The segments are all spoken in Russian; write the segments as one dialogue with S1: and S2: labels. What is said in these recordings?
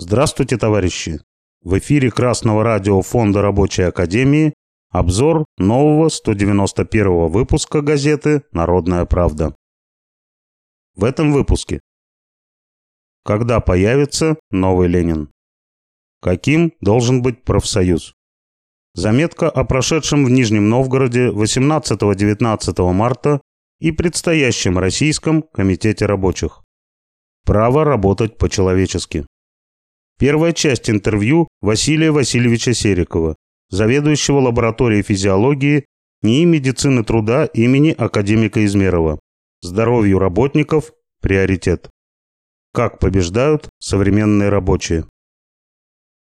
S1: Здравствуйте, товарищи! В эфире Красного радио Фонда Рабочей Академии обзор нового 191 выпуска газеты «Народная правда». В этом выпуске. Когда появится новый Ленин? Каким должен быть профсоюз? Заметка о прошедшем в Нижнем Новгороде 18-19 марта и предстоящем Российском комитете рабочих. Право работать по-человечески. Первая часть интервью Василия Васильевича Серикова, заведующего лабораторией физиологии НИИ медицины труда имени академика Измерова. Здоровью работников – приоритет. Как побеждают современные рабочие.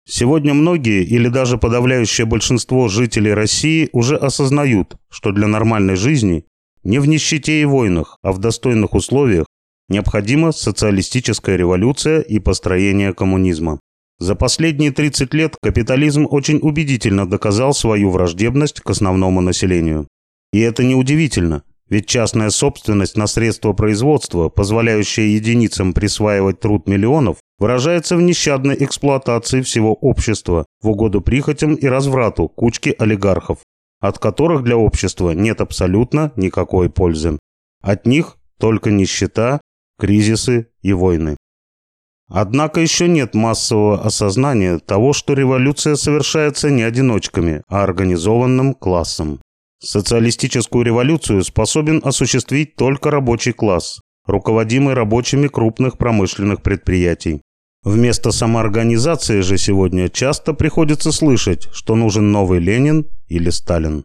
S1: Сегодня многие или даже подавляющее большинство жителей России уже осознают, что для нормальной жизни не в нищете и войнах, а в достойных условиях Необходима социалистическая революция и построение коммунизма. За последние 30 лет капитализм очень убедительно доказал свою враждебность к основному населению. И это неудивительно, ведь частная собственность на средства производства, позволяющая единицам присваивать труд миллионов, выражается в нещадной эксплуатации всего общества в угоду прихотям и разврату кучки олигархов, от которых для общества нет абсолютно никакой пользы. От них только нищета кризисы и войны. Однако еще нет массового осознания того, что революция совершается не одиночками, а организованным классом. Социалистическую революцию способен осуществить только рабочий класс, руководимый рабочими крупных промышленных предприятий. Вместо самоорганизации же сегодня часто приходится слышать, что нужен новый Ленин или Сталин.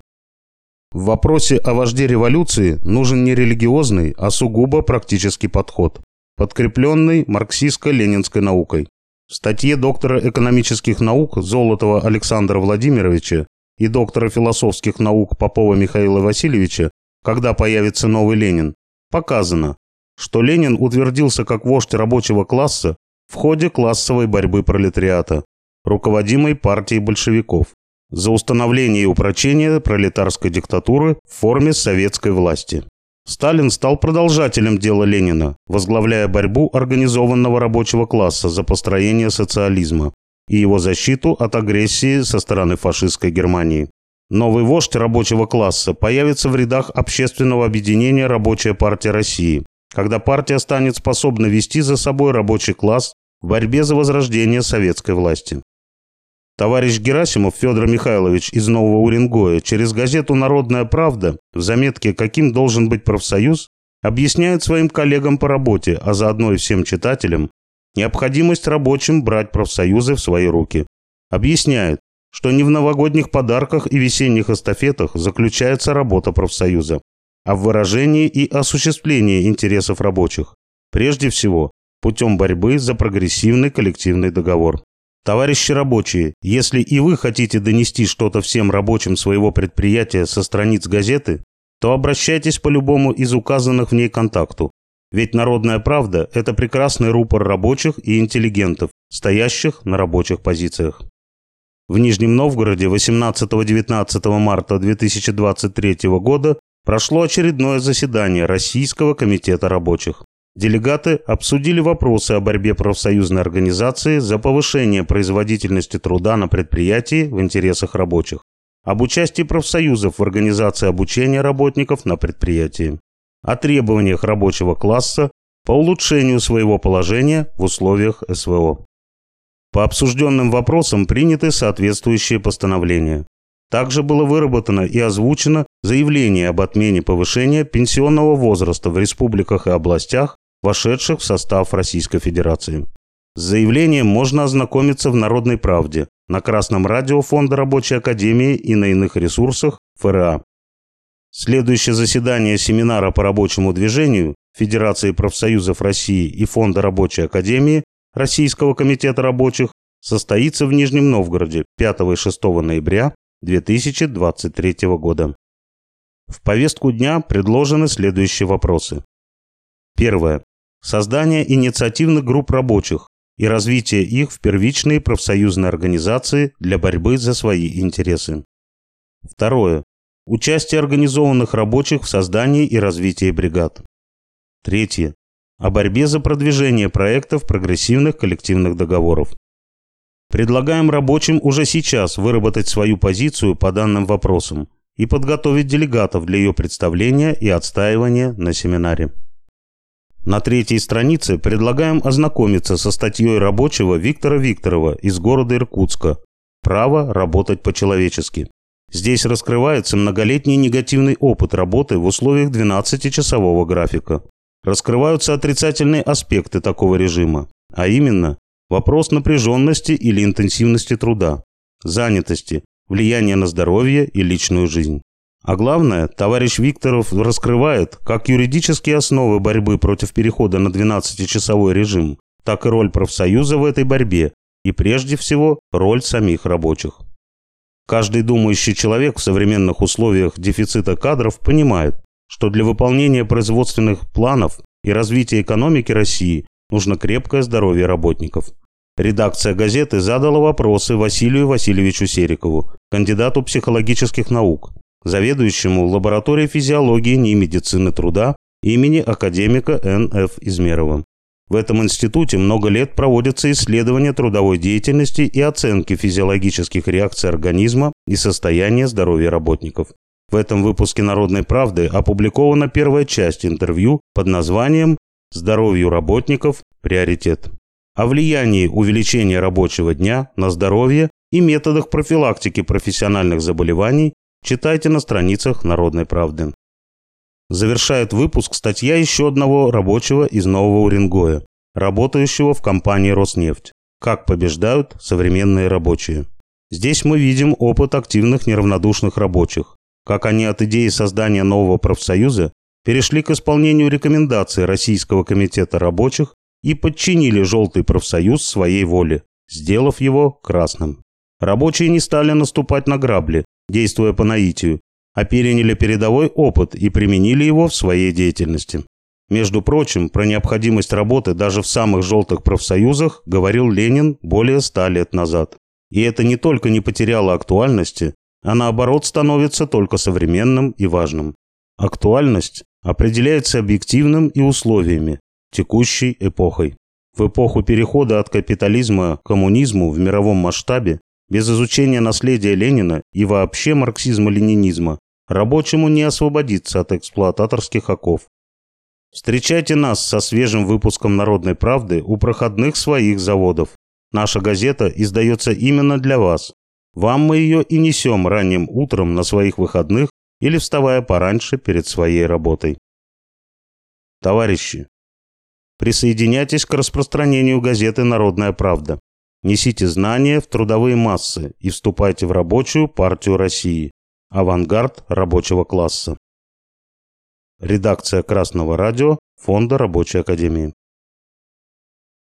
S1: В вопросе о вожде революции нужен не религиозный, а сугубо практический подход, подкрепленный марксистско-ленинской наукой. В статье доктора экономических наук Золотова Александра Владимировича и доктора философских наук Попова Михаила Васильевича «Когда появится новый Ленин» показано, что Ленин утвердился как вождь рабочего класса в ходе классовой борьбы пролетариата, руководимой партией большевиков за установление и упрочение пролетарской диктатуры в форме советской власти. Сталин стал продолжателем дела Ленина, возглавляя борьбу организованного рабочего класса за построение социализма и его защиту от агрессии со стороны фашистской Германии. Новый вождь рабочего класса появится в рядах общественного объединения «Рабочая партия России», когда партия станет способна вести за собой рабочий класс в борьбе за возрождение советской власти. Товарищ Герасимов Федор Михайлович из Нового Уренгоя через газету «Народная правда» в заметке «Каким должен быть профсоюз» объясняет своим коллегам по работе, а заодно и всем читателям, необходимость рабочим брать профсоюзы в свои руки. Объясняет, что не в новогодних подарках и весенних эстафетах заключается работа профсоюза, а в выражении и осуществлении интересов рабочих, прежде всего путем борьбы за прогрессивный коллективный договор. Товарищи рабочие, если и вы хотите донести что-то всем рабочим своего предприятия со страниц газеты, то обращайтесь по любому из указанных в ней контакту. Ведь «Народная правда» – это прекрасный рупор рабочих и интеллигентов, стоящих на рабочих позициях. В Нижнем Новгороде 18-19 марта 2023 года прошло очередное заседание Российского комитета рабочих. Делегаты обсудили вопросы о борьбе профсоюзной организации за повышение производительности труда на предприятии в интересах рабочих, об участии профсоюзов в организации обучения работников на предприятии, о требованиях рабочего класса по улучшению своего положения в условиях СВО. По обсужденным вопросам приняты соответствующие постановления. Также было выработано и озвучено заявление об отмене повышения пенсионного возраста в республиках и областях вошедших в состав Российской Федерации. С заявлением можно ознакомиться в «Народной правде», на Красном радио Фонда Рабочей Академии и на иных ресурсах ФРА. Следующее заседание семинара по рабочему движению Федерации профсоюзов России и Фонда Рабочей Академии Российского комитета рабочих состоится в Нижнем Новгороде 5 и 6 ноября 2023 года. В повестку дня предложены следующие вопросы. Первое создание инициативных групп рабочих и развитие их в первичные профсоюзные организации для борьбы за свои интересы. Второе. Участие организованных рабочих в создании и развитии бригад. Третье. О борьбе за продвижение проектов прогрессивных коллективных договоров. Предлагаем рабочим уже сейчас выработать свою позицию по данным вопросам и подготовить делегатов для ее представления и отстаивания на семинаре. На третьей странице предлагаем ознакомиться со статьей рабочего Виктора Викторова из города Иркутска «Право работать по-человечески». Здесь раскрывается многолетний негативный опыт работы в условиях 12-часового графика. Раскрываются отрицательные аспекты такого режима, а именно вопрос напряженности или интенсивности труда, занятости, влияния на здоровье и личную жизнь. А главное, товарищ Викторов раскрывает как юридические основы борьбы против перехода на 12-часовой режим, так и роль профсоюза в этой борьбе и прежде всего роль самих рабочих. Каждый думающий человек в современных условиях дефицита кадров понимает, что для выполнения производственных планов и развития экономики России нужно крепкое здоровье работников. Редакция газеты задала вопросы Василию Васильевичу Серикову, кандидату психологических наук, заведующему лабораторией физиологии и медицины труда имени академика Н.Ф. Измерова. В этом институте много лет проводятся исследования трудовой деятельности и оценки физиологических реакций организма и состояния здоровья работников. В этом выпуске «Народной правды» опубликована первая часть интервью под названием «Здоровью работников. Приоритет». О влиянии увеличения рабочего дня на здоровье и методах профилактики профессиональных заболеваний Читайте на страницах «Народной правды». Завершает выпуск статья еще одного рабочего из Нового Уренгоя, работающего в компании «Роснефть». Как побеждают современные рабочие. Здесь мы видим опыт активных неравнодушных рабочих, как они от идеи создания нового профсоюза перешли к исполнению рекомендаций Российского комитета рабочих и подчинили желтый профсоюз своей воле, сделав его красным. Рабочие не стали наступать на грабли, действуя по наитию, а переняли передовой опыт и применили его в своей деятельности. Между прочим, про необходимость работы даже в самых желтых профсоюзах говорил Ленин более ста лет назад. И это не только не потеряло актуальности, а наоборот становится только современным и важным. Актуальность определяется объективным и условиями, текущей эпохой. В эпоху перехода от капитализма к коммунизму в мировом масштабе без изучения наследия Ленина и вообще марксизма-ленинизма рабочему не освободиться от эксплуататорских оков. Встречайте нас со свежим выпуском «Народной правды» у проходных своих заводов. Наша газета издается именно для вас. Вам мы ее и несем ранним утром на своих выходных или вставая пораньше перед своей работой. Товарищи, присоединяйтесь к распространению газеты «Народная правда». Несите знания в трудовые массы и вступайте в рабочую партию России. Авангард рабочего класса. Редакция Красного радио Фонда Рабочей Академии.